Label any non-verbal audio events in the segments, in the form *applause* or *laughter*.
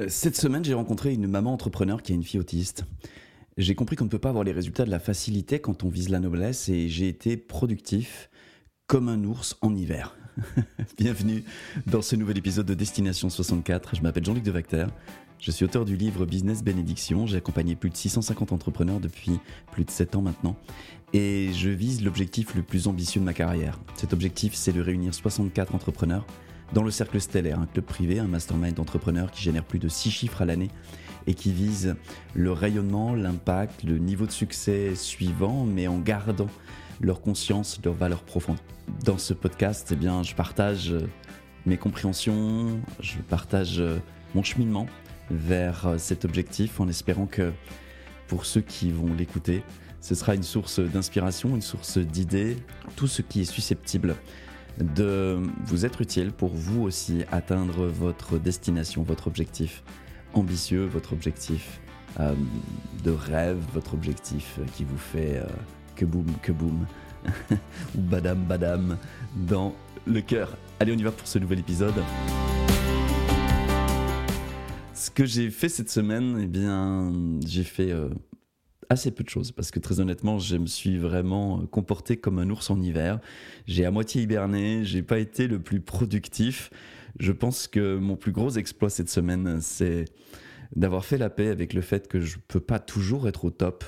Euh, cette semaine, j'ai rencontré une maman entrepreneur qui a une fille autiste. J'ai compris qu'on ne peut pas avoir les résultats de la facilité quand on vise la noblesse et j'ai été productif comme un ours en hiver. *laughs* Bienvenue dans ce nouvel épisode de Destination 64. Je m'appelle Jean-Luc Devacter. Je suis auteur du livre Business Bénédiction. J'ai accompagné plus de 650 entrepreneurs depuis plus de 7 ans maintenant. Et je vise l'objectif le plus ambitieux de ma carrière. Cet objectif, c'est de réunir 64 entrepreneurs dans le cercle stellaire, un club privé, un mastermind d'entrepreneurs qui génère plus de 6 chiffres à l'année et qui vise le rayonnement, l'impact, le niveau de succès suivant, mais en gardant leur conscience, leurs valeurs profondes. Dans ce podcast, eh bien, je partage euh, mes compréhensions, je partage euh, mon cheminement vers euh, cet objectif en espérant que pour ceux qui vont l'écouter, ce sera une source d'inspiration, une source d'idées, tout ce qui est susceptible de vous être utile pour vous aussi atteindre votre destination, votre objectif ambitieux, votre objectif euh, de rêve, votre objectif qui vous fait euh, que boum, que boum, *laughs* ou badam, badam dans le cœur. Allez, on y va pour ce nouvel épisode. Ce que j'ai fait cette semaine, eh bien, j'ai fait euh, assez peu de choses parce que très honnêtement, je me suis vraiment euh, comporté comme un ours en hiver. J'ai à moitié hiberné, j'ai pas été le plus productif. Je pense que mon plus gros exploit cette semaine, c'est d'avoir fait la paix avec le fait que je peux pas toujours être au top,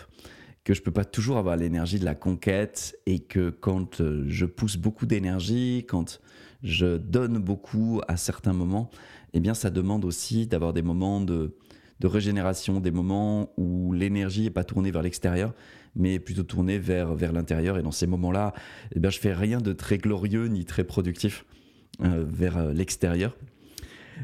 que je peux pas toujours avoir l'énergie de la conquête et que quand euh, je pousse beaucoup d'énergie, quand je donne beaucoup à certains moments, eh bien ça demande aussi d'avoir des moments de de régénération, des moments où l'énergie n'est pas tournée vers l'extérieur, mais plutôt tournée vers, vers l'intérieur. Et dans ces moments-là, eh bien, je fais rien de très glorieux ni très productif euh, vers euh, l'extérieur.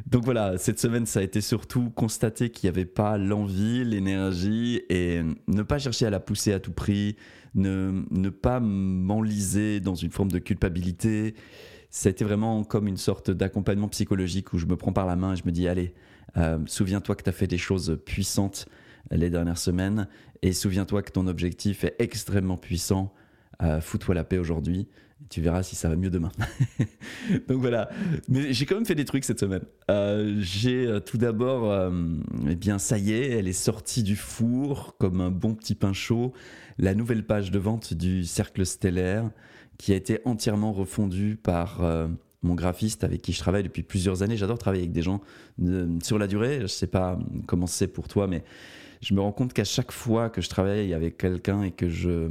Donc voilà, cette semaine, ça a été surtout constater qu'il n'y avait pas l'envie, l'énergie, et ne pas chercher à la pousser à tout prix, ne, ne pas m'enliser dans une forme de culpabilité. Ça a été vraiment comme une sorte d'accompagnement psychologique où je me prends par la main et je me dis, allez, euh, souviens-toi que tu as fait des choses puissantes les dernières semaines et souviens-toi que ton objectif est extrêmement puissant. Euh, fous-toi la paix aujourd'hui. Tu verras si ça va mieux demain. *laughs* Donc voilà. Mais j'ai quand même fait des trucs cette semaine. Euh, j'ai tout d'abord, eh bien, ça y est, elle est sortie du four comme un bon petit pain chaud. La nouvelle page de vente du Cercle Stellaire qui a été entièrement refondue par mon graphiste avec qui je travaille depuis plusieurs années. J'adore travailler avec des gens sur la durée. Je ne sais pas comment c'est pour toi, mais je me rends compte qu'à chaque fois que je travaille avec quelqu'un et que je.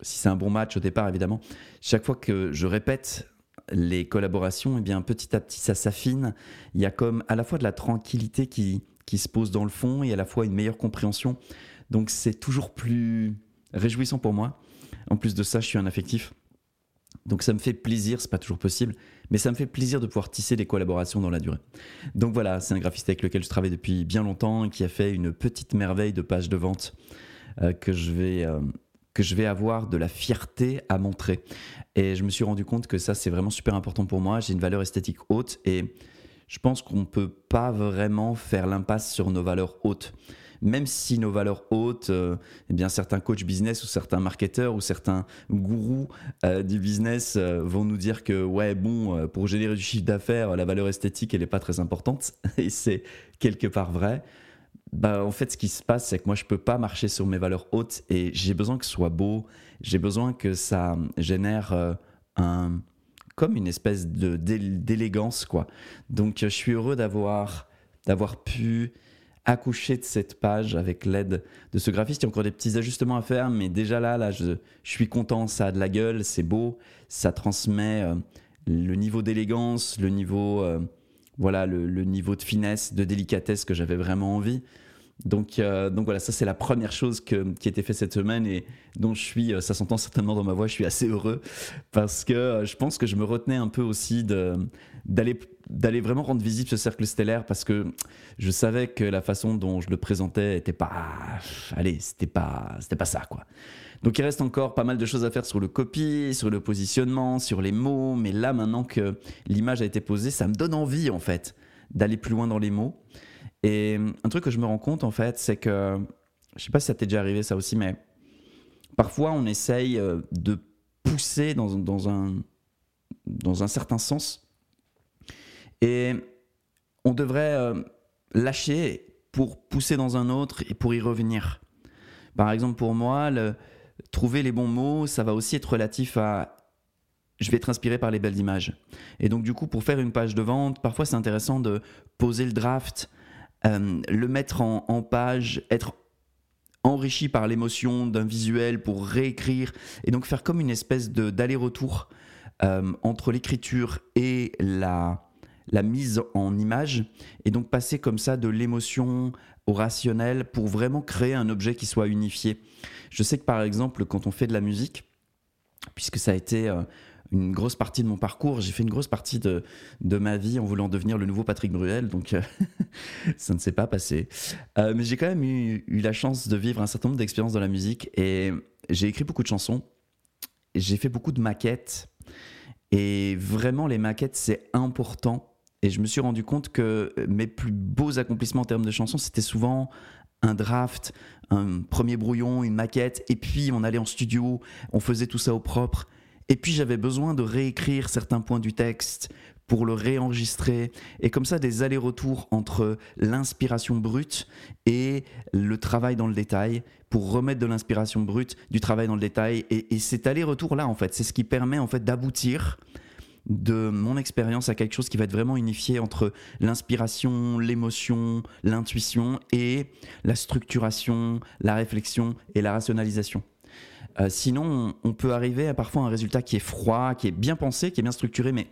Si c'est un bon match au départ, évidemment, chaque fois que je répète les collaborations, eh bien petit à petit ça s'affine. Il y a comme à la fois de la tranquillité qui, qui se pose dans le fond et à la fois une meilleure compréhension. Donc c'est toujours plus réjouissant pour moi. En plus de ça, je suis un affectif. Donc ça me fait plaisir, c'est pas toujours possible, mais ça me fait plaisir de pouvoir tisser des collaborations dans la durée. Donc voilà, c'est un graphiste avec lequel je travaille depuis bien longtemps et qui a fait une petite merveille de page de vente euh, que je vais euh, que je vais avoir de la fierté à montrer. Et je me suis rendu compte que ça c'est vraiment super important pour moi. J'ai une valeur esthétique haute et je pense qu'on ne peut pas vraiment faire l'impasse sur nos valeurs hautes même si nos valeurs hautes, euh, eh bien certains coachs business ou certains marketeurs ou certains gourous euh, du business euh, vont nous dire que ouais bon pour générer du chiffre d'affaires la valeur esthétique elle n'est pas très importante *laughs* et c'est quelque part vrai. Bah, en fait, ce qui se passe, c'est que moi, je peux pas marcher sur mes valeurs hautes et j'ai besoin que ce soit beau. J'ai besoin que ça génère un, comme une espèce de d'élégance, quoi. Donc, je suis heureux d'avoir d'avoir pu accoucher de cette page avec l'aide de ce graphiste. Il y a encore des petits ajustements à faire, mais déjà là, là je, suis content, ça a de la gueule, c'est beau, ça transmet euh, le niveau d'élégance, le niveau, euh, voilà, le, niveau de finesse, de délicatesse que j'avais vraiment envie. Donc, euh, donc voilà, ça c'est la première chose qui a été faite cette semaine et dont je suis, ça s'entend certainement dans ma voix, je suis assez heureux parce que je pense que je me retenais un peu aussi d'aller d'aller vraiment rendre visible ce cercle stellaire parce que je savais que la façon dont je le présentais était pas allez c'était pas c'était pas ça quoi. Donc il reste encore pas mal de choses à faire sur le copy sur le positionnement sur les mots mais là maintenant que l'image a été posée ça me donne envie en fait d'aller plus loin dans les mots et un truc que je me rends compte en fait c'est que je sais pas si ça t'est déjà arrivé ça aussi mais parfois on essaye euh, de pousser dans, dans un dans un certain sens et on devrait, euh, lâcher pour pousser dans un autre et pour y revenir. Par exemple, pour moi, trouver les bons mots, ça va aussi être relatif à je vais être inspiré par les belles images. Et donc, du coup, pour faire une page de vente, parfois c'est intéressant de poser le draft, euh, le mettre en, page, être enrichi par l'émotion d'un visuel pour réécrire, et donc faire comme une espèce d'aller-retour euh, entre l'écriture et la, la mise en image, et donc passer comme ça de l'émotion au rationnel pour vraiment créer un objet qui soit unifié. Je sais que par exemple, quand on fait de la musique, puisque ça a été euh, une grosse partie de mon parcours, j'ai fait une grosse partie de, de, ma vie en voulant devenir le nouveau Patrick Bruel, donc euh, *laughs* ça ne s'est pas passé. Euh, mais j'ai quand même eu, eu, la chance de vivre un certain nombre d'expériences dans la musique et j'ai écrit beaucoup de chansons, j'ai fait beaucoup de maquettes, et vraiment les maquettes c'est important. Et je me suis rendu compte que mes plus beaux accomplissements en termes de chansons, c'était souvent un draft, un premier brouillon, une maquette, et puis on allait en studio, on faisait tout ça au propre. Et puis j'avais besoin de réécrire certains points du texte pour le réenregistrer. Et comme ça, des allers-retours entre l'inspiration brute et le travail dans le détail, pour remettre de l'inspiration brute, du travail dans le détail. Et, et cet aller-retour-là, en fait, c'est ce qui permet en fait d'aboutir de mon expérience à quelque chose qui va être vraiment unifié entre l'inspiration, l'émotion, l'intuition et la structuration, la réflexion et la rationalisation. Euh, sinon, on peut arriver à parfois un résultat qui est froid, qui est bien pensé, qui est bien structuré, mais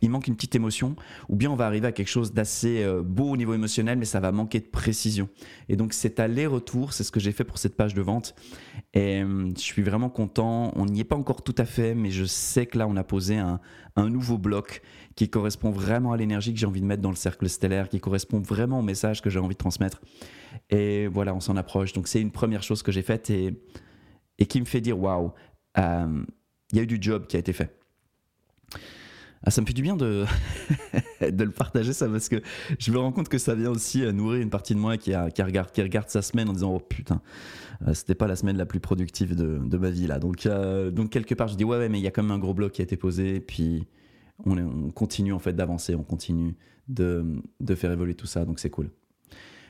il manque une petite émotion. Ou bien on va arriver à quelque chose d'assez euh, beau au niveau émotionnel, mais ça va manquer de précision. Et donc cet aller-retour, c'est ce que j'ai fait pour cette page de vente. Et euh, je suis vraiment content. On n'y est pas encore tout à fait, mais je sais que là, on a posé un, un nouveau bloc qui correspond vraiment à l'énergie que j'ai envie de mettre dans le cercle stellaire, qui correspond vraiment au message que j'ai envie de transmettre. Et voilà, on s'en approche. Donc c'est une première chose que j'ai faite et et qui me fait dire waouh, euh, il y a eu du job qui a été fait. Ah, ça me fait du bien de, *laughs* de le partager ça parce que je me rends compte que ça vient aussi euh, nourrir une partie de moi qui, a, qui, regarde, qui regarde sa semaine en disant oh putain euh, c'était pas la semaine la plus productive de, de ma vie là donc, donc quelque part je dis ouais, mais il y a quand même un gros bloc qui a été posé puis on, on continue en fait d'avancer on continue de, de, faire évoluer tout ça donc c'est cool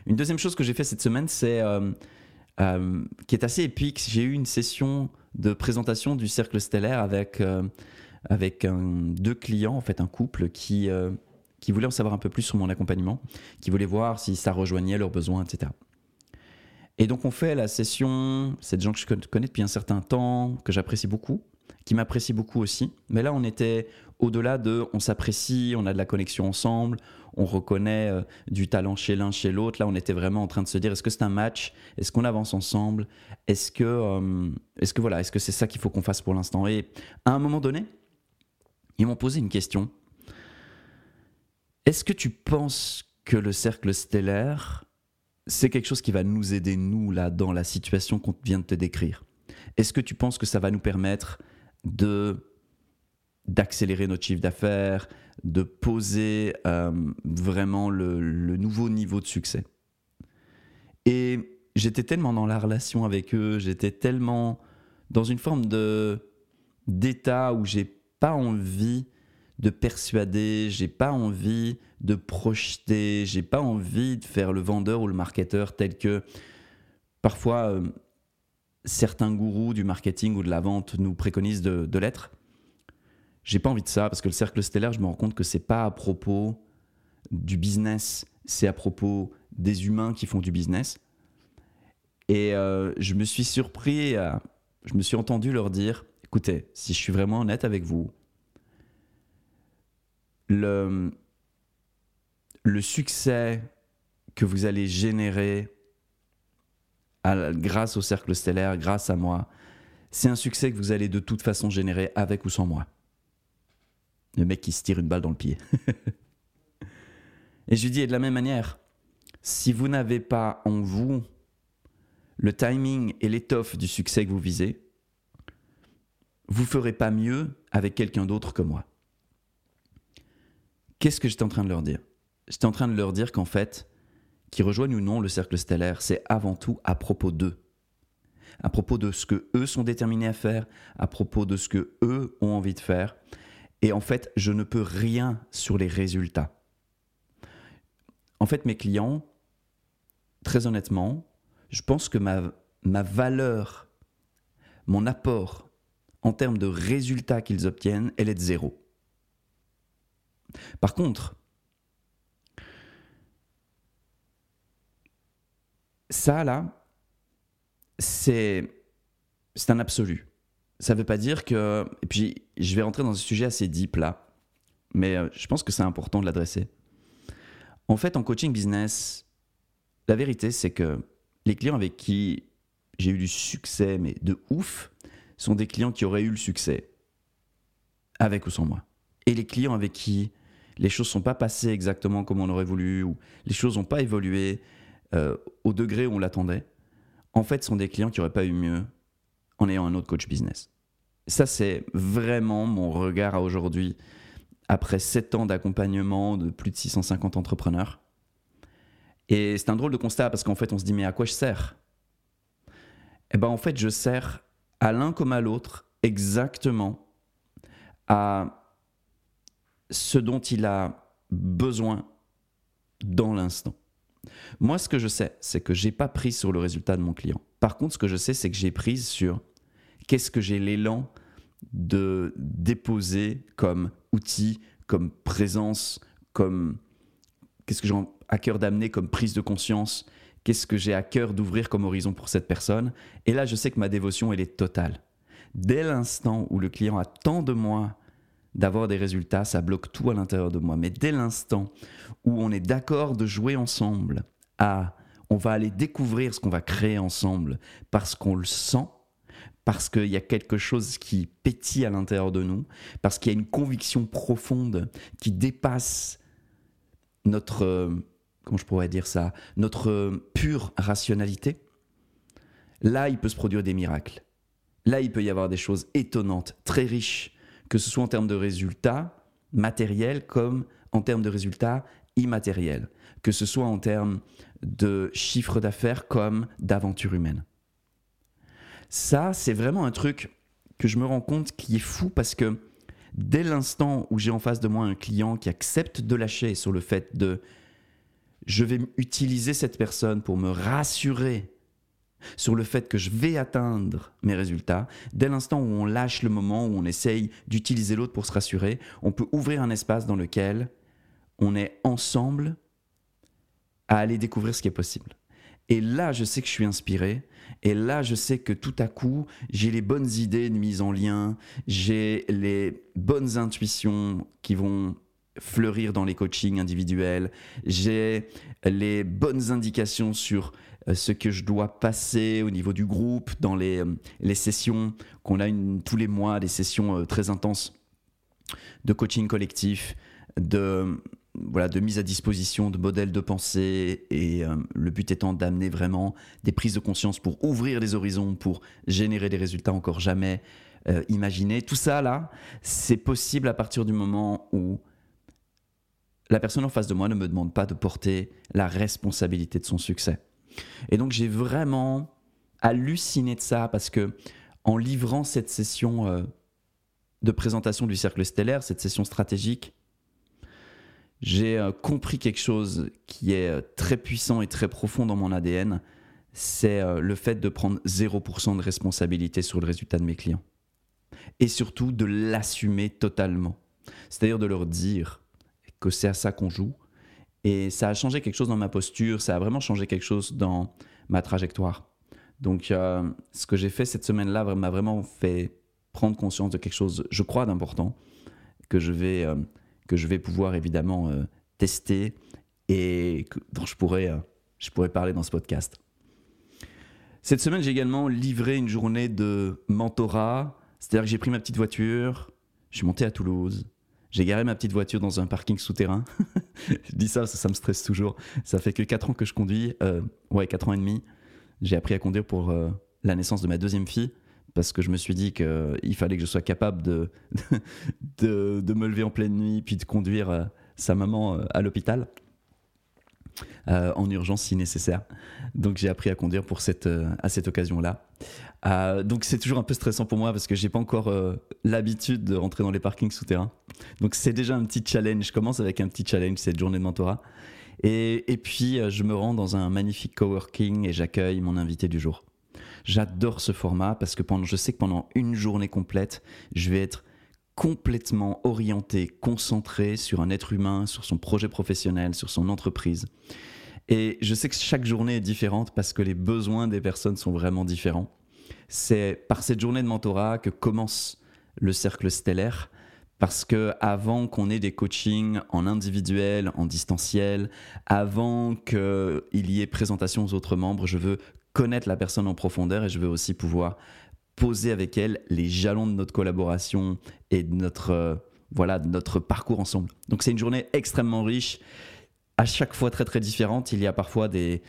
une deuxième chose que j'ai fait cette semaine c'est qui est assez épique. J'ai eu une session de présentation du cercle stellaire avec, euh, avec deux clients, en fait un couple qui, euh, qui voulaient en savoir un peu plus sur mon accompagnement, qui voulaient voir si ça rejoignait leurs besoins, etc. Et donc on fait la session, c'est des gens que je connais depuis un certain temps, que j'apprécie beaucoup, qui m'apprécient beaucoup aussi. Mais là on était au-delà de on s'apprécie, on a de la connexion ensemble, on reconnaît euh, du talent chez l'un, chez l'autre. Là, on était vraiment en train de se dire est-ce que c'est un match? Est-ce qu'on avance ensemble? Est-ce que, euh, est-ce que voilà, est-ce que c'est ça qu'il faut qu'on fasse pour l'instant? Et à un moment donné, ils m'ont posé une question. Est-ce que tu penses que le cercle stellaire, c'est quelque chose qui va nous aider, nous, là, dans la situation qu'on vient de te décrire? Est-ce que tu penses que ça va nous permettre de d'accélérer notre chiffre d'affaires, de poser euh, vraiment le, nouveau niveau de succès. Et j'étais tellement dans la relation avec eux, j'étais tellement dans une forme de d'état où j'ai pas envie de persuader, j'ai pas envie de projeter, j'ai pas envie de faire le vendeur ou le marketeur tel que parfois euh, certains gourous du marketing ou de la vente nous préconisent de l'être. J'ai pas envie de ça parce que le cercle stellaire, je me rends compte que c'est pas à propos du business, c'est à propos des humains qui font du business. Et euh, je me suis surpris, je me suis entendu leur dire écoutez, si je suis vraiment honnête avec vous, le, le succès que vous allez générer grâce au cercle stellaire, grâce à moi, c'est un succès que vous allez de toute façon générer avec ou sans moi. Le mec qui se tire une balle dans le pied. *laughs* et je lui dis, et de la même manière, si vous n'avez pas en vous le timing et l'étoffe du succès que vous visez, vous ferez pas mieux avec quelqu'un d'autre que moi. Qu'est-ce que j'étais en train de leur dire? J'étais en train de leur dire qu'en fait, qu'ils rejoignent ou non le cercle stellaire, c'est avant tout à propos d'eux. À propos de ce que eux sont déterminés à faire, à propos de ce que eux ont envie de faire, et en fait, je ne peux rien sur les résultats. En fait, mes clients, très honnêtement, je pense que ma, valeur, mon apport en termes de résultats qu'ils obtiennent, elle est de zéro. Par contre, ça là, c'est un absolu. Ça ne veut pas dire que... Et puis, je vais rentrer dans un sujet assez deep là, mais euh, je pense que c'est important de l'adresser. En fait, en coaching business, la vérité, c'est que les clients avec qui j'ai eu du succès, mais de ouf, sont des clients qui auraient eu le succès, avec ou sans moi. Et les clients avec qui les choses ne sont pas passées exactement comme on aurait voulu, ou les choses n'ont pas évolué euh, au degré où on l'attendait, en fait, sont des clients qui n'auraient pas eu mieux en ayant un autre coach business. Ça, c'est vraiment mon regard à aujourd'hui, après 7 ans d'accompagnement de plus de 650 entrepreneurs. Et c'est un drôle de constat parce qu'en fait, on se dit, mais à quoi je sers? Eh bien, en fait, je sers à l'un comme à l'autre exactement à ce dont il a besoin dans l'instant. Moi, ce que je sais, c'est que j'ai pas pris sur le résultat de mon client. Par contre, ce que je sais, c'est que j'ai prise sur qu'est-ce que j'ai l'élan de déposer comme outil, comme présence, comme qu'est-ce que j'ai à cœur d'amener comme prise de conscience, qu'est-ce que j'ai à cœur d'ouvrir comme horizon pour cette personne. Et là, je sais que ma dévotion, elle est totale. Dès l'instant où le client attend de moi d'avoir des résultats, ça bloque tout à l'intérieur de moi. Mais dès l'instant où on est d'accord de jouer ensemble, à on va aller découvrir ce qu'on va créer ensemble parce qu'on le sent, parce qu'il y a quelque chose qui pétille à l'intérieur de nous, parce qu'il y a une conviction profonde qui dépasse notre, euh, comment je pourrais dire ça, notre euh, pure rationalité, là, il peut se produire des miracles. Là, il peut y avoir des choses étonnantes, très riches, que ce soit en termes de résultats matériels comme en termes de résultats immatériels, que ce soit en termes de chiffre d'affaires comme d'aventure humaine. Ça, c'est vraiment un truc que je me rends compte qui est fou parce que dès l'instant où j'ai en face de moi un client qui accepte de lâcher sur le fait de je vais utiliser cette personne pour me rassurer sur le fait que je vais atteindre mes résultats, dès l'instant où on lâche le moment, où on essaye d'utiliser l'autre pour se rassurer, on peut ouvrir un espace dans lequel on est ensemble à aller découvrir ce qui est possible. Et là, je sais que je suis inspiré. Et là, je sais que tout à coup, j'ai les bonnes idées de mise en lien, j'ai les bonnes intuitions qui vont fleurir dans les coachings individuels, j'ai les bonnes indications sur euh, ce que je dois passer au niveau du groupe, dans les, euh, les sessions qu'on a tous les mois, des sessions euh, très intenses de coaching collectif, de, voilà, de mise à disposition de modèles de pensée et euh, le but étant d'amener vraiment des prises de conscience pour ouvrir les horizons, pour générer des résultats encore jamais euh, imaginés. Tout ça là, c'est possible à partir du moment où la personne en face de moi ne me demande pas de porter la responsabilité de son succès. Et donc j'ai vraiment halluciné de ça parce que en livrant cette session euh, de présentation du cercle stellaire, cette session stratégique, j'ai euh, compris quelque chose qui est euh, très puissant et très profond dans mon ADN, c'est euh, le fait de prendre 0% de responsabilité sur le résultat de mes clients. Et surtout de l'assumer totalement. C'est-à-dire de leur dire que c'est à ça qu'on joue. Et ça a changé quelque chose dans ma posture, ça a vraiment changé quelque chose dans ma trajectoire. Donc ce que j'ai fait cette semaine-là m'a vraiment fait prendre conscience de quelque chose, je crois, d'important, que je vais que je vais pouvoir évidemment euh, tester et dont je pourrais, euh, je pourrais parler dans ce podcast. Cette semaine, j'ai également livré une journée de mentorat, c'est-à-dire que j'ai pris ma petite voiture, je suis monté à Toulouse, j'ai garé ma petite voiture dans un parking souterrain. *laughs* je dis ça, ça, ça me stresse toujours. Ça fait que 4 ans que je conduis, euh, ouais, 4 ans et demi. J'ai appris à conduire pour la naissance de ma deuxième fille parce que je me suis dit qu'il fallait que je sois capable *laughs* de, de, me lever en pleine nuit puis de conduire euh, sa maman euh, à l'hôpital. Euh, en urgence si nécessaire. Donc j'ai appris à conduire pour cette, à cette occasion-là. donc c'est toujours un peu stressant pour moi parce que j'ai pas encore l'habitude de rentrer dans les parkings souterrains. Donc c'est déjà un petit challenge. Je commence avec un petit challenge cette journée de mentorat. Et puis, je me rends dans un magnifique coworking et j'accueille mon invité du jour. J'adore ce format parce que pendant, je sais que pendant une journée complète, je vais être complètement orienté, concentré sur un être humain, sur son projet professionnel, sur son entreprise. Et je sais que chaque journée est différente parce que les besoins des personnes sont vraiment différents. C'est par cette journée de mentorat que commence le cercle stellaire parce que avant qu'on ait des coachings en individuel, en distanciel, avant qu'il y ait présentation aux autres membres, je veux connaître la personne en profondeur et je veux aussi pouvoir poser avec elle les jalons de notre collaboration et de notre, euh, voilà, notre parcours ensemble. Donc c'est une journée extrêmement riche, à chaque fois très très différente. Il y a parfois des,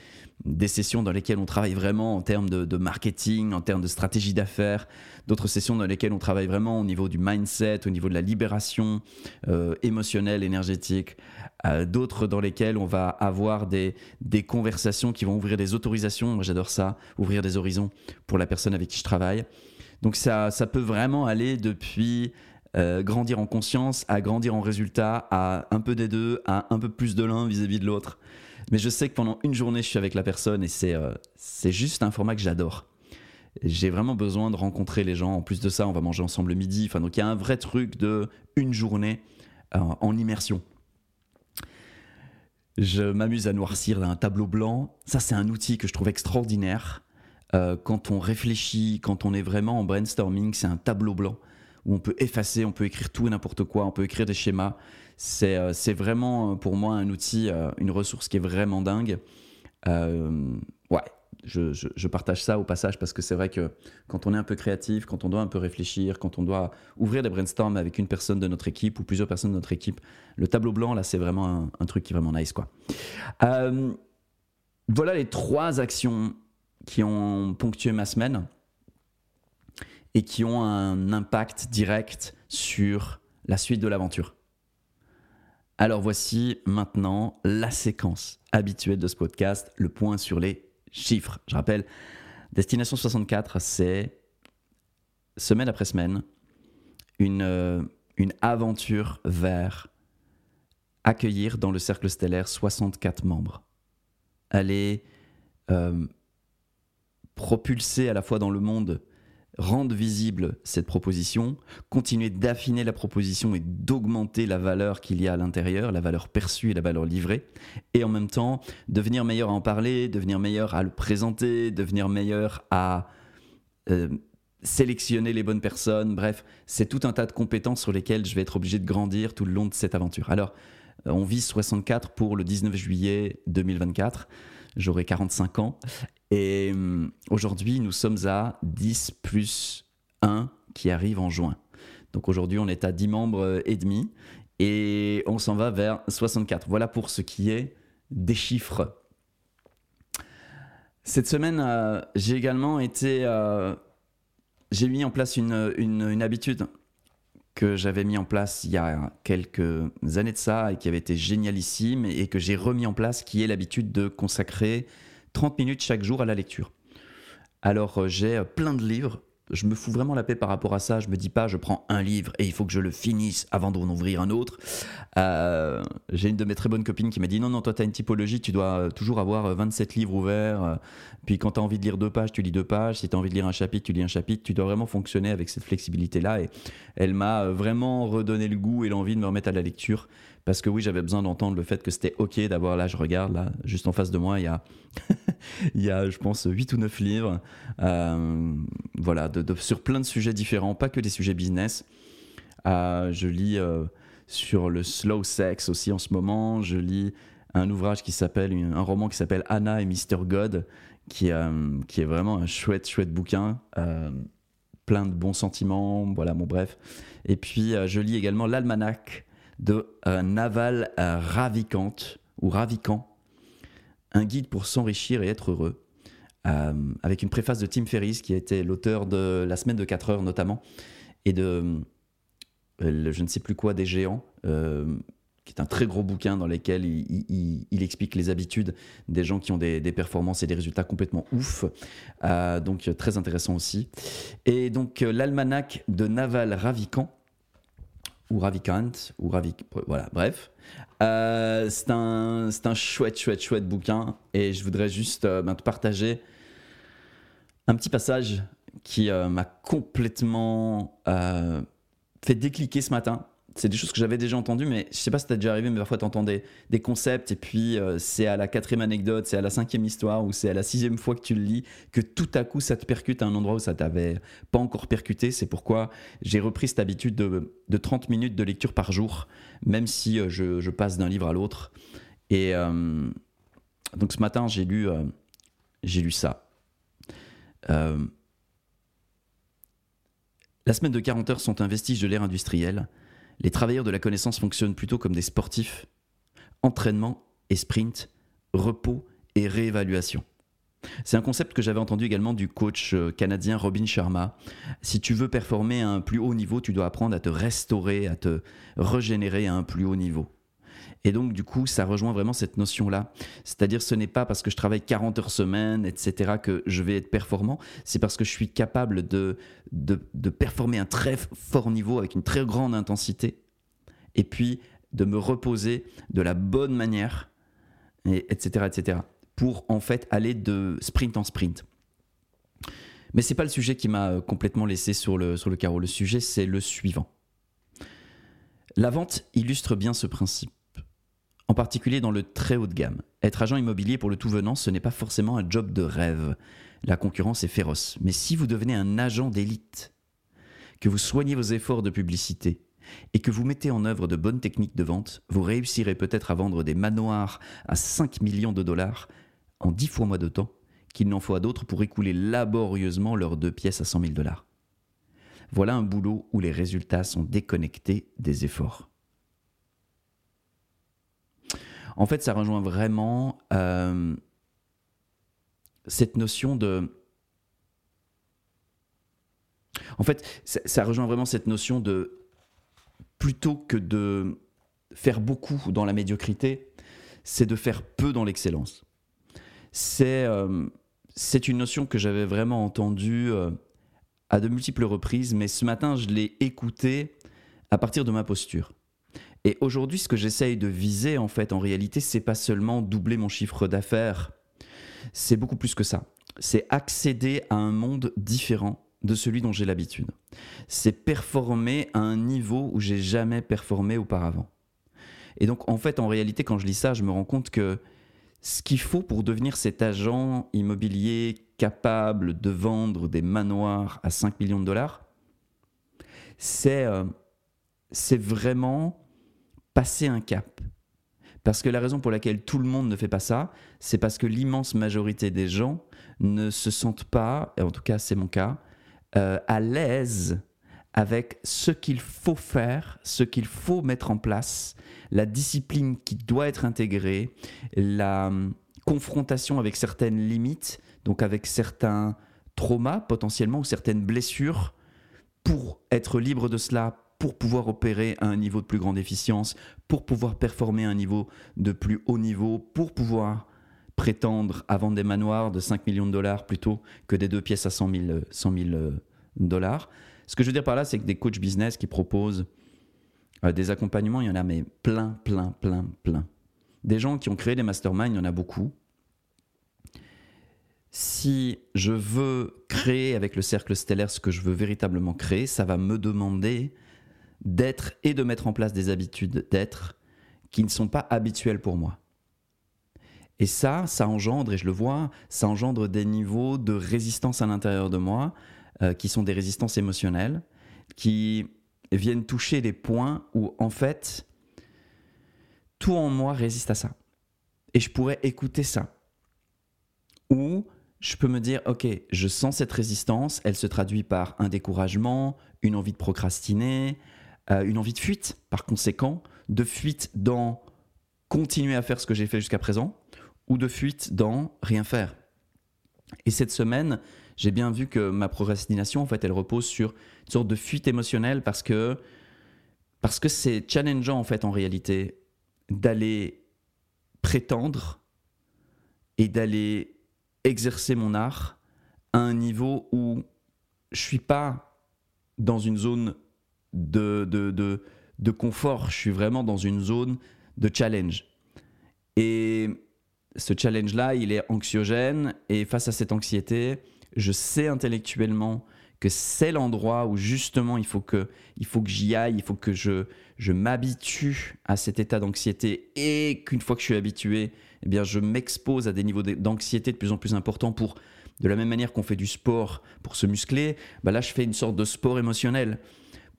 des sessions dans lesquelles on travaille vraiment en termes de, marketing, en termes de stratégie d'affaires, d'autres sessions dans lesquelles on travaille vraiment au niveau du mindset, au niveau de la libération euh, émotionnelle, énergétique, euh, d'autres dans lesquelles on va avoir des, des conversations qui vont ouvrir des autorisations, moi j'adore ça, ouvrir des horizons pour la personne avec qui je travaille. Donc ça, ça peut vraiment aller depuis euh, grandir en conscience à grandir en résultat, à un peu des deux, à un peu plus de l'un vis-à-vis de l'autre. Mais je sais que pendant une journée, je suis avec la personne et c'est euh, c'est juste un format que j'adore. J'ai vraiment besoin de rencontrer les gens. En plus de ça, on va manger ensemble le midi. Enfin, donc il y a un vrai truc de une journée euh, en immersion. Je m'amuse à noircir un tableau blanc. Ça, c'est un outil que je trouve extraordinaire. Quand on réfléchit, quand on est vraiment en brainstorming, c'est un tableau blanc où on peut effacer, on peut écrire tout et n'importe quoi, on peut écrire des schémas. Euh, c'est vraiment euh, pour moi un outil, euh, une ressource qui est vraiment dingue. ouais, je, partage ça au passage parce que c'est vrai que quand on est un peu créatif, quand on doit un peu réfléchir, quand on doit ouvrir des brainstorms avec une personne de notre équipe ou plusieurs personnes de notre équipe, le tableau blanc, là, c'est vraiment un, truc qui est vraiment nice. Quoi. voilà les trois actions qui ont ponctué ma semaine et qui ont un impact direct sur la suite de l'aventure. Alors voici maintenant la séquence habituelle de ce podcast, le point sur les chiffres. Je rappelle, Destination 64, c'est semaine après semaine une, euh, une aventure vers accueillir dans le cercle stellaire 64 membres. Aller euh, propulser à la fois dans le monde rendre visible cette proposition, continuer d'affiner la proposition et d'augmenter la valeur qu'il y a à l'intérieur, la valeur perçue et la valeur livrée, et en même temps devenir meilleur à en parler, devenir meilleur à le présenter, devenir meilleur à euh, sélectionner les bonnes personnes, bref, c'est tout un tas de compétences sur lesquelles je vais être obligé de grandir tout le long de cette aventure. Alors, euh, on vise 64 pour le 19 juillet 2024 j'aurai 45 ans. Et hum, aujourd'hui, nous sommes à 10 plus 1 qui arrive en juin. Donc aujourd'hui, on est à 10 membres euh, et demi et on s'en va vers 64. Voilà pour ce qui est des chiffres. Cette semaine, euh, j'ai également été... Euh, j'ai mis en place une, une habitude que j'avais mis en place il y a quelques années de ça et qui avait été génialissime et que j'ai remis en place, qui est l'habitude de consacrer 30 minutes chaque jour à la lecture. Alors euh, j'ai euh, plein de livres je me fous vraiment la paix par rapport à ça. Je me dis pas, je prends un livre et il faut que je le finisse avant d'en ouvrir un autre. Euh, j'ai une de mes très bonnes copines qui m'a dit non, non, toi, tu as une typologie, tu dois toujours avoir 27 livres ouverts. Puis quand tu as envie de lire deux pages, tu lis deux pages. Si tu as envie de lire un chapitre, tu lis un chapitre. Tu dois vraiment fonctionner avec cette flexibilité-là. Et elle m'a vraiment redonné le goût et l'envie de me remettre à la lecture. Parce que oui, j'avais besoin d'entendre le fait que c'était OK d'avoir, là, je regarde, là, juste en face de moi, il y a, *laughs* il y a je pense, 8 ou 9 livres. Euh, voilà, sur plein de sujets différents, pas que des sujets business. Euh, je lis euh, sur le slow sex aussi en ce moment. Je lis un ouvrage qui s'appelle, un roman qui s'appelle Anna et Mr. God, qui, qui est vraiment un chouette, chouette bouquin plein de bons sentiments, voilà, bon bref. Et puis je lis également l'almanach de euh, Naval euh, Ravikant, ou Ravikant, un guide pour s'enrichir et être heureux, euh, avec une préface de Tim Ferriss, qui a été l'auteur de La semaine de 4 heures notamment, et de je ne sais plus quoi des géants, qui est un très gros bouquin dans lequel il, explique les habitudes des gens qui ont des, performances et des résultats complètement ouf. donc très intéressant aussi. Et donc l'almanach de Naval Ravikant, ou Ravikant, ou Ravik, voilà, bref. Euh, c'est un, un chouette, chouette, chouette bouquin et je voudrais juste euh, ben, te partager un petit passage qui euh, m'a complètement fait décliquer ce matin c'est des choses que j'avais déjà entendues, mais je sais pas si t'as déjà arrivé, mais parfois t'entends des, concepts et puis euh, c'est à la quatrième anecdote, c'est à la cinquième histoire ou c'est à la sixième fois que tu le lis que tout à coup ça te percute à un endroit où ça t'avait pas encore percuté. C'est pourquoi j'ai repris cette habitude de, de, 30 minutes de lecture par jour, même si euh, je, je, passe d'un livre à l'autre. Et euh, donc ce matin j'ai lu, j'ai lu ça. la semaine de 40 heures sont un vestige de l'ère industrielle les travailleurs de la connaissance fonctionnent plutôt comme des sportifs. Entraînement et sprint, repos et réévaluation. C'est un concept que j'avais entendu également du coach euh, canadien Robin Sharma. Si tu veux performer à un plus haut niveau, tu dois apprendre à te restaurer, à te régénérer à un plus haut niveau. Et donc, du coup, ça rejoint vraiment cette notion-là. C'est-à-dire, ce n'est pas parce que je travaille 40 heures semaine, etc., que je vais être performant. C'est parce que je suis capable de, de, performer un très fort niveau avec une très grande intensité. Et puis, de me reposer de la bonne manière, et, etc., etc., pour en fait aller de sprint en sprint. Mais c'est pas le sujet qui m'a complètement laissé sur le, sur le carreau. Le sujet, c'est le suivant. La vente illustre bien ce principe en particulier dans le très haut de gamme. Être agent immobilier pour le tout venant, ce n'est pas forcément un job de rêve. La concurrence est féroce. Mais si vous devenez un agent d'élite, que vous soignez vos efforts de publicité et que vous mettez en œuvre de bonnes techniques de vente, vous réussirez peut-être à vendre des manoirs à 5 millions de dollars en 10 fois moins de temps qu'il n'en faut à d'autres pour écouler laborieusement leurs deux pièces à 100 000 dollars. Voilà un boulot où les résultats sont déconnectés des efforts. En fait, ça rejoint vraiment euh, cette notion de... En fait, ça, rejoint vraiment cette notion de... Plutôt que de faire beaucoup dans la médiocrité, c'est de faire peu dans l'excellence. C'est euh, une notion que j'avais vraiment entendue euh, à de multiples reprises, mais ce matin, je l'ai écoutée à partir de ma posture. Et aujourd'hui, ce que j'essaye de viser, en fait, en réalité, c'est pas seulement doubler mon chiffre d'affaires. C'est beaucoup plus que ça. C'est accéder à un monde différent de celui dont j'ai l'habitude. C'est performer à un niveau où j'ai jamais performé auparavant. Et donc, en fait, en réalité, quand je lis ça, je me rends compte que ce qu'il faut pour devenir cet agent immobilier capable de vendre des manoirs à 5 millions de dollars, c'est euh, vraiment passer un cap. Parce que la raison pour laquelle tout le monde ne fait pas ça, c'est parce que l'immense majorité des gens ne se sentent pas, et en tout cas c'est mon cas, euh, à l'aise avec ce qu'il faut faire, ce qu'il faut mettre en place, la discipline qui doit être intégrée, la hum, confrontation avec certaines limites, donc avec certains traumas potentiellement ou certaines blessures, pour être libre de cela, pour pouvoir opérer à un niveau de plus grande efficience, pour pouvoir performer à un niveau de plus haut niveau, pour pouvoir prétendre à vendre des manoirs de 5 millions de dollars plutôt que des deux pièces à 100 000, 100 000 dollars. Ce que je veux dire par là, c'est que des coachs business qui proposent euh, des accompagnements, il y en a mais plein, plein, plein, plein. Des gens qui ont créé des masterminds, il y en a beaucoup. Si je veux créer avec le cercle stellaire ce que je veux véritablement créer, ça va me demander d'être et de mettre en place des habitudes d'être qui ne sont pas habituelles pour moi. Et ça, ça engendre, et je le vois, ça engendre des niveaux de résistance à l'intérieur de moi, euh, qui sont des résistances émotionnelles, qui viennent toucher des points où, en fait, tout en moi résiste à ça. Et je pourrais écouter ça. Ou je peux me dire, ok, je sens cette résistance, elle se traduit par un découragement, une envie de procrastiner, euh, une envie de fuite, par conséquent, de fuite dans continuer à faire ce que j'ai fait jusqu'à présent, ou de fuite dans rien faire. Et cette semaine, j'ai bien vu que ma procrastination, en fait, elle repose sur une sorte de fuite émotionnelle parce que parce que c'est challengeant en fait en réalité d'aller prétendre et d'aller exercer mon art à un niveau où je suis pas dans une zone de, de, de confort, je suis vraiment dans une zone de challenge. Et ce challenge-là, il est anxiogène, et face à cette anxiété, je sais intellectuellement que c'est l'endroit où justement il faut que, il faut que j'y aille, il faut que je, je m'habitue à cet état d'anxiété. Et qu'une fois que je suis habitué, eh bien je m'expose à des niveaux d'anxiété de plus en plus importants pour, de la même manière qu'on fait du sport pour se muscler, bah là je fais une sorte de sport émotionnel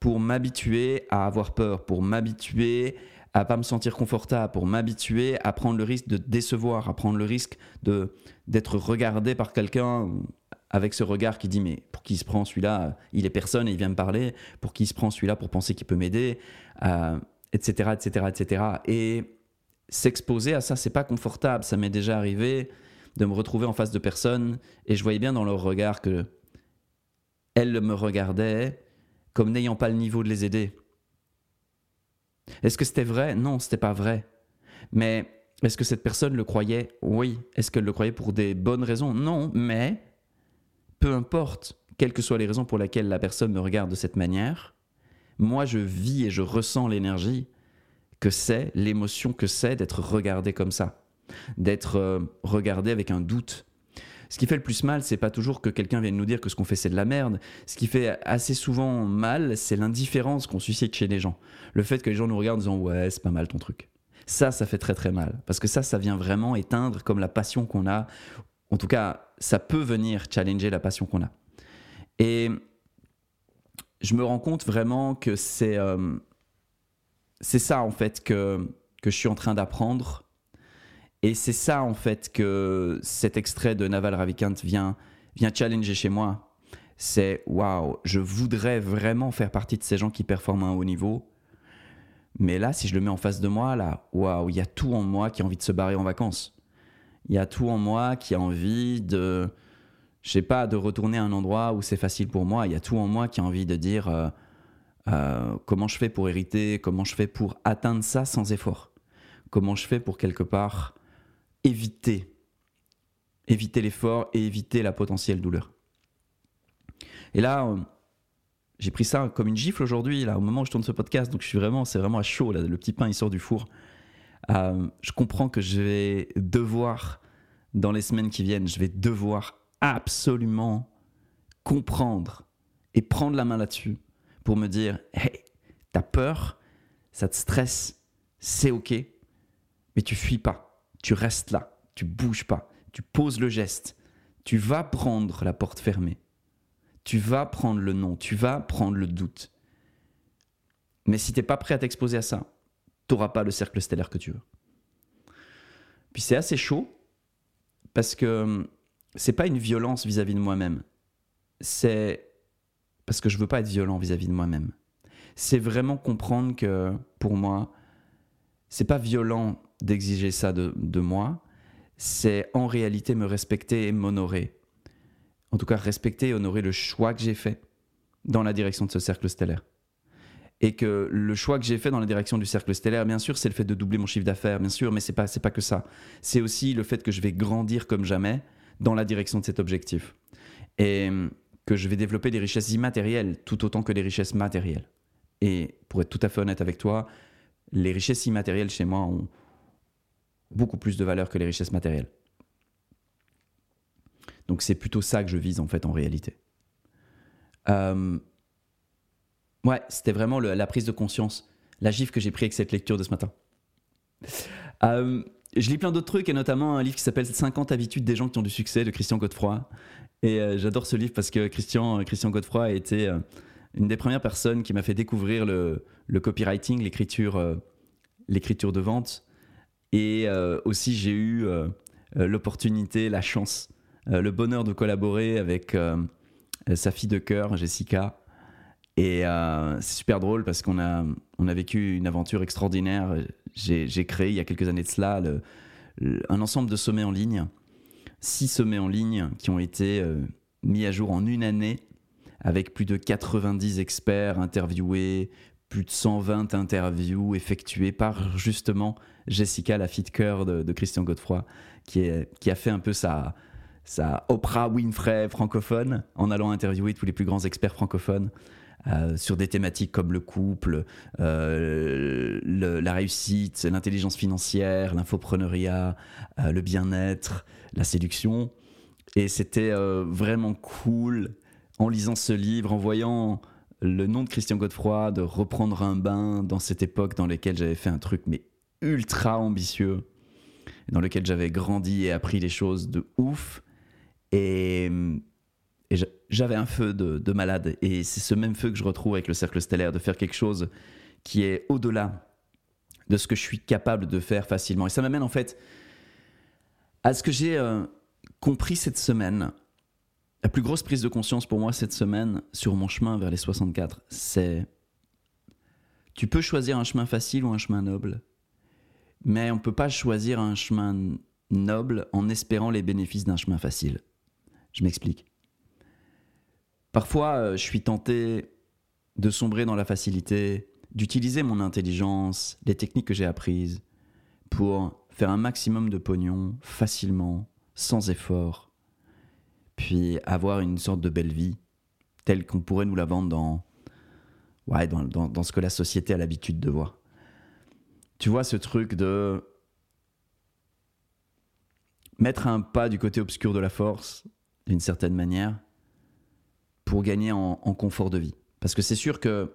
pour m'habituer à avoir peur, pour m'habituer à pas me sentir confortable, pour m'habituer à prendre le risque de décevoir, à prendre le risque de d'être regardé par quelqu'un avec ce regard qui dit mais pour qui se prend celui-là Il est personne et il vient me parler. Pour qui se prend celui-là pour penser qu'il peut m'aider Etc. Etc. Etc. Et s'exposer à ça, c'est pas confortable. Ça m'est déjà arrivé de me retrouver en face de personnes et je voyais bien dans leur regard que elles me regardaient comme n'ayant pas le niveau de les aider. Est-ce que c'était vrai? Non, c'était pas vrai. Mais est-ce que cette personne le croyait? Oui. Est-ce qu'elle le croyait pour des bonnes raisons? Non, mais peu importe, quelles que soient les raisons pour lesquelles la personne me regarde de cette manière, moi je vis et je ressens l'énergie que c'est, l'émotion que c'est d'être regardé comme ça, d'être euh, regardé avec un doute. Ce qui fait le plus mal, c'est pas toujours que quelqu'un vienne nous dire que ce qu'on fait c'est de la merde. Ce qui fait assez souvent mal, c'est l'indifférence qu'on suscite chez les gens. Le fait que les gens nous regardent en disant ouais, c'est pas mal ton truc. Ça, ça fait très très mal. Parce que ça, ça vient vraiment éteindre comme la passion qu'on a en tout cas, ça peut venir challenger la passion qu'on a. Et je me rends compte vraiment que c'est euh, ça en fait que, que je suis en train d'apprendre. Et c'est ça en fait que cet extrait de Naval Ravikant vient, challenger chez moi. C'est waouh, je voudrais vraiment faire partie de ces gens qui performent à un haut niveau. Mais là, si je le mets en face de moi, là, waouh, il y a tout en moi qui a envie de se barrer en vacances il y a tout en moi qui a envie de, je sais pas, de retourner à un endroit où c'est facile pour moi. Il y a tout en moi qui a envie de dire euh, euh, comment je fais pour hériter, comment je fais pour atteindre ça sans effort, comment je fais pour quelque part éviter, éviter l'effort et éviter la potentielle douleur. Et là, euh, j'ai pris ça comme une gifle aujourd'hui, là, au moment où je tourne ce podcast. Donc je suis vraiment, c'est vraiment à chaud là. Le petit pain il sort du four. Euh, je comprends que je vais devoir, dans les semaines qui viennent, je vais devoir absolument comprendre et prendre la main là-dessus pour me dire, hey, t'as peur, ça te stresse, c'est ok, mais tu fuis pas, tu restes là, tu bouges pas, tu poses le geste, tu vas prendre la porte fermée, tu vas prendre le non, tu vas prendre le doute. Mais si t'es pas prêt à t'exposer à ça, t'auras pas le cercle stellaire que tu veux. Puis c'est assez chaud parce que hum, c'est pas une violence vis-à-vis de moi-même. C'est parce que je veux pas être violent vis-à-vis de moi-même. C'est vraiment comprendre que pour moi, c'est pas violent d'exiger ça de, de moi. C'est en réalité me respecter et m'honorer. En tout cas, respecter et honorer le choix que j'ai fait dans la direction de ce cercle stellaire et que le choix que j'ai fait dans la direction du cercle stellaire, bien sûr, c'est le fait de doubler mon chiffre d'affaires, bien sûr, mais c'est pas pas que ça. C'est aussi le fait que je vais grandir comme jamais dans la direction de cet objectif et que je vais développer des richesses immatérielles tout autant que des richesses matérielles. Et pour être tout à fait honnête avec toi, les richesses immatérielles chez moi ont beaucoup plus de valeur que les richesses matérielles. Donc c'est plutôt ça que je vise en fait en réalité. Euh, Ouais, c'était vraiment la prise de conscience, la gifle que j'ai pris avec cette lecture de ce matin. Euh, je lis plein d'autres trucs, et notamment un livre qui s'appelle 50 habitudes des gens qui ont du succès de Christian Godefroy. Et euh, j'adore ce livre parce que Christian, Christian Godefroy a été une des premières personnes qui m'a fait découvrir le, le copywriting, l'écriture, l'écriture de vente. Et aussi, j'ai eu l'opportunité, la chance, le bonheur de collaborer avec sa fille de cœur, Jessica, et euh, c'est super drôle parce qu'on a, on a vécu une aventure extraordinaire. J'ai créé il y a quelques années de cela un ensemble de sommets en ligne, six sommets en ligne qui ont été euh, mis à jour en une année avec plus de 90 experts interviewés, plus de 120 interviews effectuées par justement Jessica, la fille de cœur de, Christian Godefroy, qui, est, qui a fait un peu sa, sa Oprah Winfrey francophone en allant interviewer tous les plus grands experts francophones. euh, sur des thématiques comme le couple, euh, la réussite, l'intelligence financière, l'infopreneuriat, euh, le bien-être, la séduction. Et c'était vraiment cool en lisant ce livre, en voyant le nom de Christian Godefroy, de reprendre un bain dans cette époque dans laquelle j'avais fait un truc mais ultra ambitieux, dans lequel j'avais grandi et appris des choses de ouf. Et, j'avais un feu de, malade. Et c'est ce même feu que je retrouve avec le cercle stellaire, de faire quelque chose qui est au-delà de ce que je suis capable de faire facilement. Et ça m'amène en fait à ce que j'ai euh, compris cette semaine. La plus grosse prise de conscience pour moi cette semaine sur mon chemin vers les 64, c'est tu peux choisir un chemin facile ou un chemin noble, mais on ne peut pas choisir un chemin noble en espérant les bénéfices d'un chemin facile. Je m'explique. Parfois, euh, je suis tenté de sombrer dans la facilité, d'utiliser mon intelligence, les techniques que j'ai apprises, pour faire un maximum de pognon facilement, sans effort, puis avoir une sorte de belle vie, telle qu'on pourrait nous la vendre dans, ouais, dans, dans ce que la société a l'habitude de voir. Tu vois ce truc de mettre un pas du côté obscur de la force, d'une certaine manière, pour gagner en, confort de vie. Parce que c'est sûr que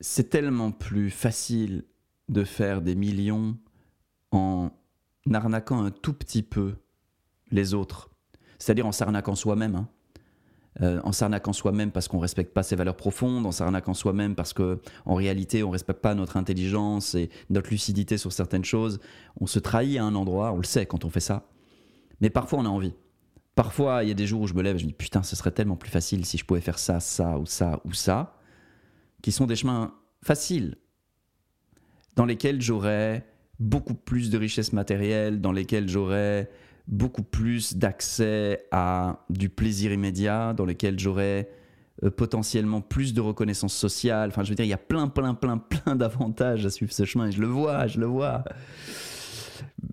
c'est tellement plus facile de faire des millions en arnaquant un tout petit peu les autres, c'est-à-dire en s'arnaquant soi-même. Hein. Euh, en s'arnaquant soi-même parce qu'on respecte pas ses valeurs profondes, en s'arnaquant soi-même parce que en réalité on respecte pas notre intelligence et notre lucidité sur certaines choses. On se trahit à un endroit, on le sait quand on fait ça. Mais parfois on a envie. Parfois, il y a des jours où je me lève et je me dis putain, ce serait tellement plus facile si je pouvais faire ça, ça ou ça ou ça, qui sont des chemins faciles, dans lesquels j'aurais beaucoup plus de richesse matérielle, dans lesquels j'aurais beaucoup plus d'accès à du plaisir immédiat, dans lesquels j'aurais euh, potentiellement plus de reconnaissance sociale. Enfin, je veux dire, il y a plein, plein, plein, *laughs* plein d'avantages à suivre ce chemin et je le vois, je le vois.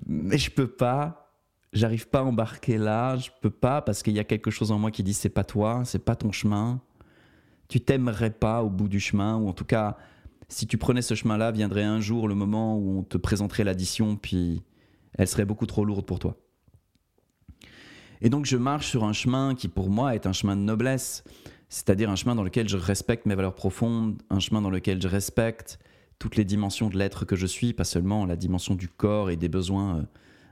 Mais je peux pas j'arrive pas à embarquer là, je peux pas parce qu'il y a quelque chose en moi qui dit c'est pas toi, c'est pas ton chemin. Tu t'aimerais pas au bout du chemin, ou en tout cas, si tu prenais ce chemin-là, viendrait un jour le moment où on te présenterait l'addition, puis elle serait beaucoup trop lourde pour toi. Et donc je marche sur un chemin qui pour moi est un chemin de noblesse, c'est-à-dire un chemin dans lequel je respecte mes valeurs profondes, un chemin dans lequel je respecte toutes les dimensions de l'être que je suis, pas seulement la dimension du corps et des besoins euh,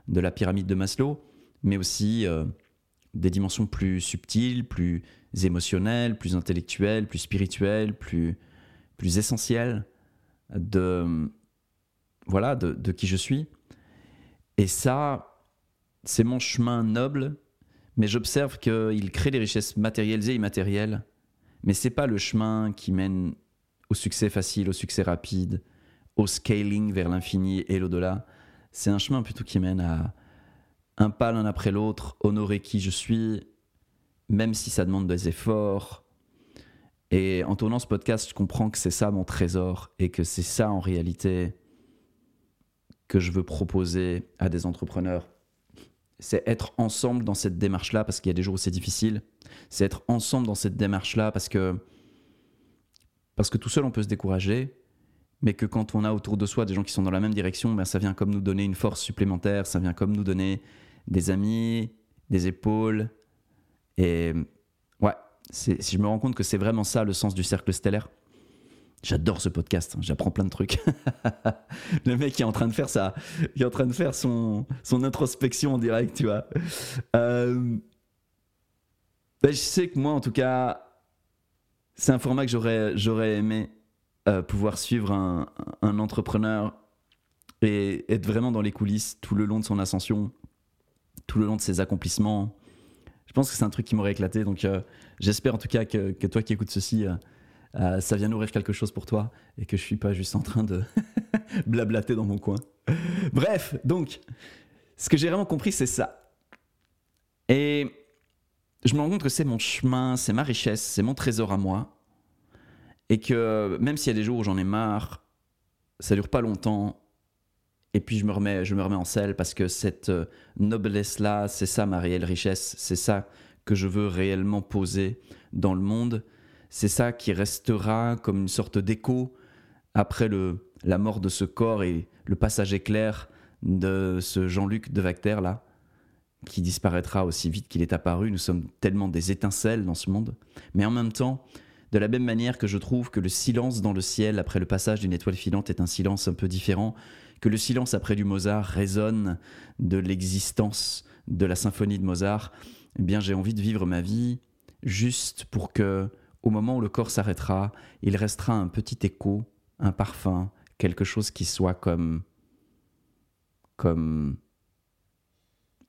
de la pyramide de Maslow, mais aussi euh, des dimensions plus subtiles, plus émotionnelles, plus intellectuelles, plus spirituelles, plus, plus essentielles de, voilà, de, de qui je suis. Et ça, c'est mon chemin noble, mais j'observe qu'il crée des richesses matérielles et immatérielles, mais c'est pas le chemin qui mène au succès facile, au succès rapide, au scaling vers l'infini et l'au-delà c'est un chemin plutôt qui mène à un pas l'un après l'autre, honorer qui je suis, même si ça demande des efforts. Et en tournant ce podcast, je comprends que c'est ça mon trésor et que c'est ça en réalité que je veux proposer à des entrepreneurs. C'est être ensemble dans cette démarche-là parce qu'il y a des jours où c'est difficile. C'est être ensemble dans cette démarche-là parce que parce que tout seul on peut se décourager mais que quand on a autour de soi des gens qui sont dans la même direction, ben ça vient comme nous donner une force supplémentaire, ça vient comme nous donner des amis, des épaules. Et ouais, si je me rends compte que c'est vraiment ça le sens du cercle stellaire. J'adore ce podcast, hein, j'apprends plein de trucs. *laughs* le mec est en train de faire ça, qui est en train de faire son, son introspection en direct, tu vois. Euh, ben je sais que moi, en tout cas, c'est un format que j'aurais, j'aurais aimé euh, pouvoir suivre un, entrepreneur et être vraiment dans les coulisses tout le long de son ascension, tout le long de ses accomplissements. Je pense que c'est un truc qui m'aurait éclaté. Donc euh, j'espère en tout cas que, toi qui écoutes ceci, euh, ça vient nourrir quelque chose pour toi et que je suis pas juste en train de *laughs* blablater dans mon coin. Bref, donc, ce que j'ai vraiment compris, c'est ça. Et je me rends compte que c'est mon chemin, c'est ma richesse, c'est mon trésor à moi. Et que même s'il y a des jours où j'en ai marre, ça dure pas longtemps. Et puis je me remets, je me remets en selle parce que cette euh, noblesse-là, c'est ça ma réelle richesse. C'est ça que je veux réellement poser dans le monde, c'est ça qui restera comme une sorte d'écho après le, la mort de ce corps et le passage éclair de ce Jean-Luc de Vacter là, qui disparaîtra aussi vite qu'il est apparu. Nous sommes tellement des étincelles dans ce monde. Mais en même temps, de la même manière que je trouve que le silence dans le ciel après le passage d'une étoile filante est un silence un peu différent, que le silence après du Mozart résonne de l'existence de la symphonie de Mozart, eh bien j'ai envie de vivre ma vie juste pour que, au moment où le corps s'arrêtera, il restera un petit écho, un parfum, quelque chose qui soit comme comme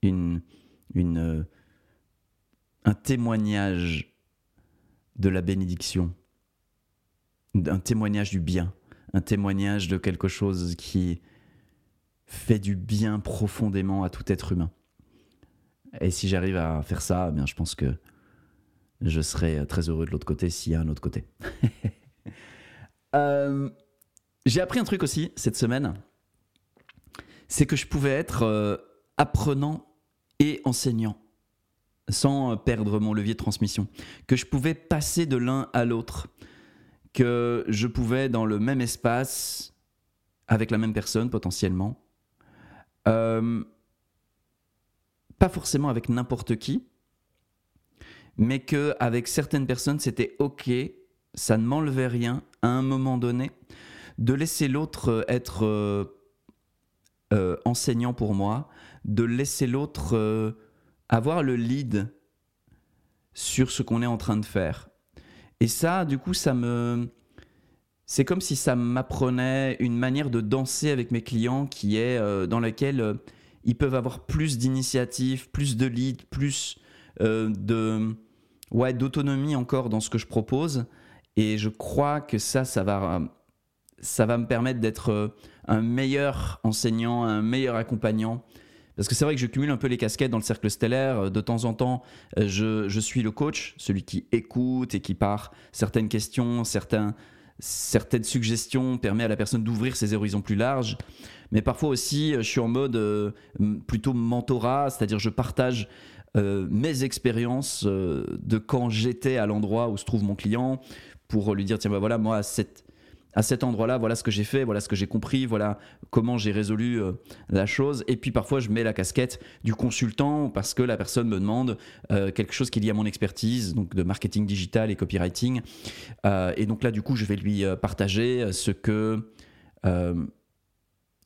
une, une, un témoignage de la bénédiction, un témoignage du bien, un témoignage de quelque chose qui fait du bien profondément à tout être humain. Et si j'arrive à faire ça, eh bien, je pense que je serai très heureux de l'autre côté s'il y a un autre côté. *laughs* Euh, j'ai appris un truc aussi cette semaine. C'est que je pouvais être euh, apprenant et enseignant sans perdre mon levier de transmission, que je pouvais passer de l'un à l'autre, que je pouvais dans le même espace, avec la même personne potentiellement, euh, pas forcément avec n'importe qui, mais que avec certaines personnes c'était ok, ça ne m'enlevait rien à un moment donné, de laisser l'autre être euh, euh, enseignant pour moi, de laisser l'autre euh, avoir le lead sur ce qu'on est en train de faire. Et ça, du coup, ça me... C'est comme si ça m'apprenait une manière de danser avec mes clients qui est euh, dans laquelle ils peuvent avoir plus d'initiative, plus de lead, plus de ouais, d'autonomie encore dans ce que je propose. Et je crois que ça, ça va, ça va me permettre d'être un meilleur enseignant, un meilleur accompagnant. Parce que c'est vrai que je cumule un peu les casquettes dans le cercle stellaire. De temps en temps, euh, je, suis le coach, celui qui écoute et qui, par certaines questions, certains, certaines suggestions, permet à la personne d'ouvrir ses horizons plus larges. Mais parfois aussi, je suis en mode euh, plutôt mentorat, c'est-à-dire je partage euh, mes expériences de quand j'étais à l'endroit où se trouve mon client pour lui dire tiens, bah voilà, moi, cette à cet endroit-là, voilà ce que j'ai fait, voilà ce que j'ai compris, voilà comment j'ai résolu euh, la chose. Et puis parfois, je mets la casquette du consultant parce que la personne me demande euh, quelque chose qui est lié à mon expertise, donc de marketing digital et copywriting. Euh, et donc là, du coup, je vais lui partager ce que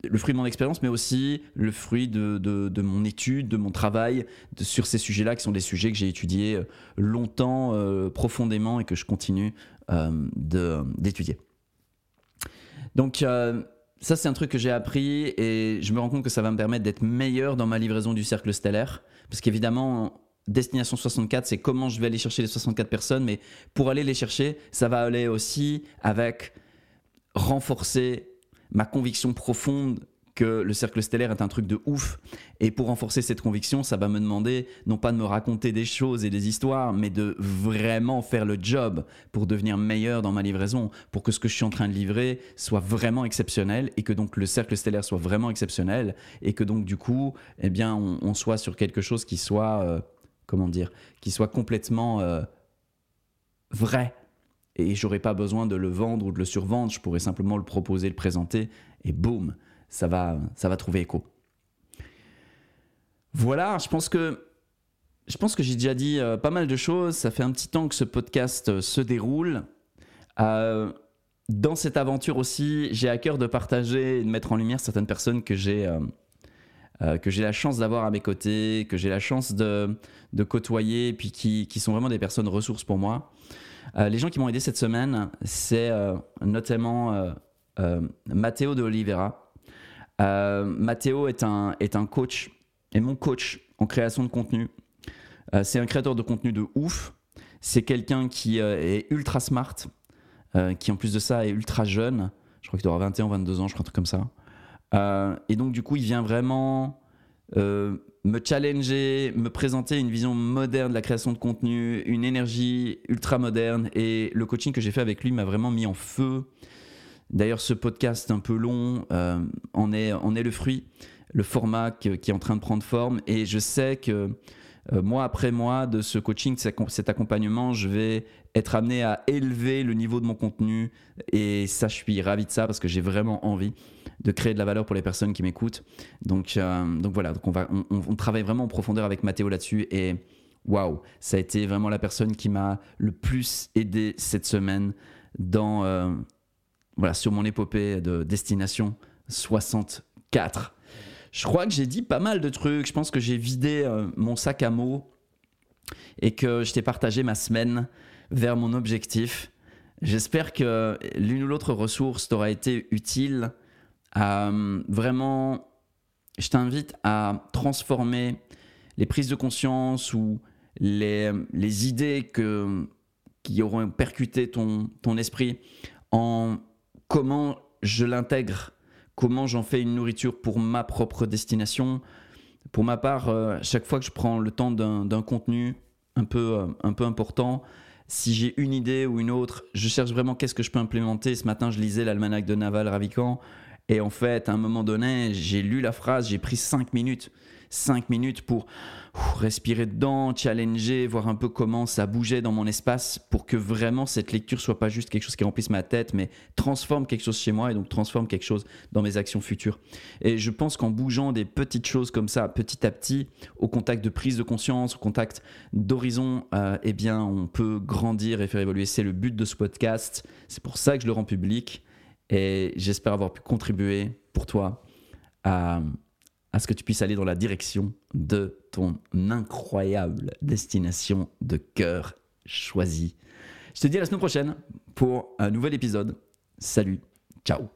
le fruit de mon expérience, mais aussi le fruit de, mon étude, de mon travail sur ces sujets-là, qui sont des sujets que j'ai étudiés longtemps, profondément, et que je continue d'étudier. Donc, euh, ça, c'est un truc que j'ai appris et je me rends compte que ça va me permettre d'être meilleur dans ma livraison du cercle stellaire. Parce qu'évidemment, Destination 64, c'est comment je vais aller chercher les 64 personnes, mais pour aller les chercher, ça va aller aussi avec renforcer ma conviction profonde que le cercle stellaire est un truc de ouf. Et pour renforcer cette conviction, ça va me demander non pas de me raconter des choses et des histoires, mais de vraiment faire le job pour devenir meilleur dans ma livraison, pour que ce que je suis en train de livrer soit vraiment exceptionnel et que donc le cercle stellaire soit vraiment exceptionnel et que donc du coup, eh bien, on, soit sur quelque chose qui soit, euh, comment dire, qui soit complètement euh, vrai et j'aurais pas besoin de le vendre ou de le survendre, je pourrais simplement le proposer, le présenter, et boum, ça va, ça va trouver écho. Voilà, je pense que je pense que j'ai déjà dit euh, pas mal de choses. Ça fait un petit temps que ce podcast euh, se déroule. Euh, dans cette aventure aussi, j'ai à cœur de partager et de mettre en lumière certaines personnes que j'ai que j'ai la chance d'avoir à mes côtés, que j'ai la chance de, de côtoyer, puis qui, qui, sont vraiment des personnes ressources pour moi. Les gens qui m'ont aidé cette semaine, c'est notamment Matteo de Oliveira, euh, Matteo est un, est un coach, et mon coach en création de contenu. Euh, c'est un créateur de contenu de ouf. C'est quelqu'un qui euh, est ultra smart, qui en plus de ça est ultra jeune. Je crois qu'il doit avoir 21 22 ans, je crois, un truc comme ça. et donc, du coup, il vient vraiment me challenger, me présenter une vision moderne de la création de contenu, une énergie ultra moderne. Et le coaching que j'ai fait avec lui m'a vraiment mis en feu. D'ailleurs, ce podcast un peu long euh, en, est le fruit, le format qui est en train de prendre forme. Et je sais que euh, mois après mois de ce coaching, de cet accompagnement, je vais être amené à élever le niveau de mon contenu. Et ça, je suis ravi de ça parce que j'ai vraiment envie de créer de la valeur pour les personnes qui m'écoutent. Donc, euh, donc voilà, on, travaille vraiment en profondeur avec Mathéo là-dessus. Et waouh, ça a été vraiment la personne qui m'a le plus aidé cette semaine dans, euh, voilà, sur mon épopée de destination 64. Je crois que j'ai dit pas mal de trucs. Je pense que j'ai vidé euh, mon sac à mots et que je t'ai partagé ma semaine vers mon objectif. J'espère que l'une ou l'autre ressource t'aura été utile. Euh, vraiment, je t'invite à transformer les prises de conscience ou les, idées qui auront percuté ton esprit en comment je l'intègre comment j'en fais une nourriture pour ma propre destination. Pour ma part, euh, chaque fois que je prends le temps d'un contenu un peu, euh, un peu important, si j'ai une idée ou une autre, je cherche vraiment qu'est-ce que je peux implémenter. Ce matin, je lisais l'almanach de Naval Ravikant. Et en fait, à un moment donné, j'ai lu la phrase, j'ai pris cinq minutes. Cinq minutes pour respirer dedans, challenger, voir un peu comment ça bougeait dans mon espace pour que vraiment cette lecture soit pas juste quelque chose qui remplisse ma tête, mais transforme quelque chose chez moi et donc transforme quelque chose dans mes actions futures. Et je pense qu'en bougeant des petites choses comme ça, petit à petit, au contact de prise de conscience, au contact d'horizon, euh, eh bien, on peut grandir et faire évoluer. C'est le but de ce podcast. C'est pour ça que je le rends public et j'espère avoir pu contribuer pour toi à à ce que tu puisses aller dans la direction de ton incroyable destination de cœur choisi. Je te dis à la semaine prochaine pour un nouvel épisode. Salut, ciao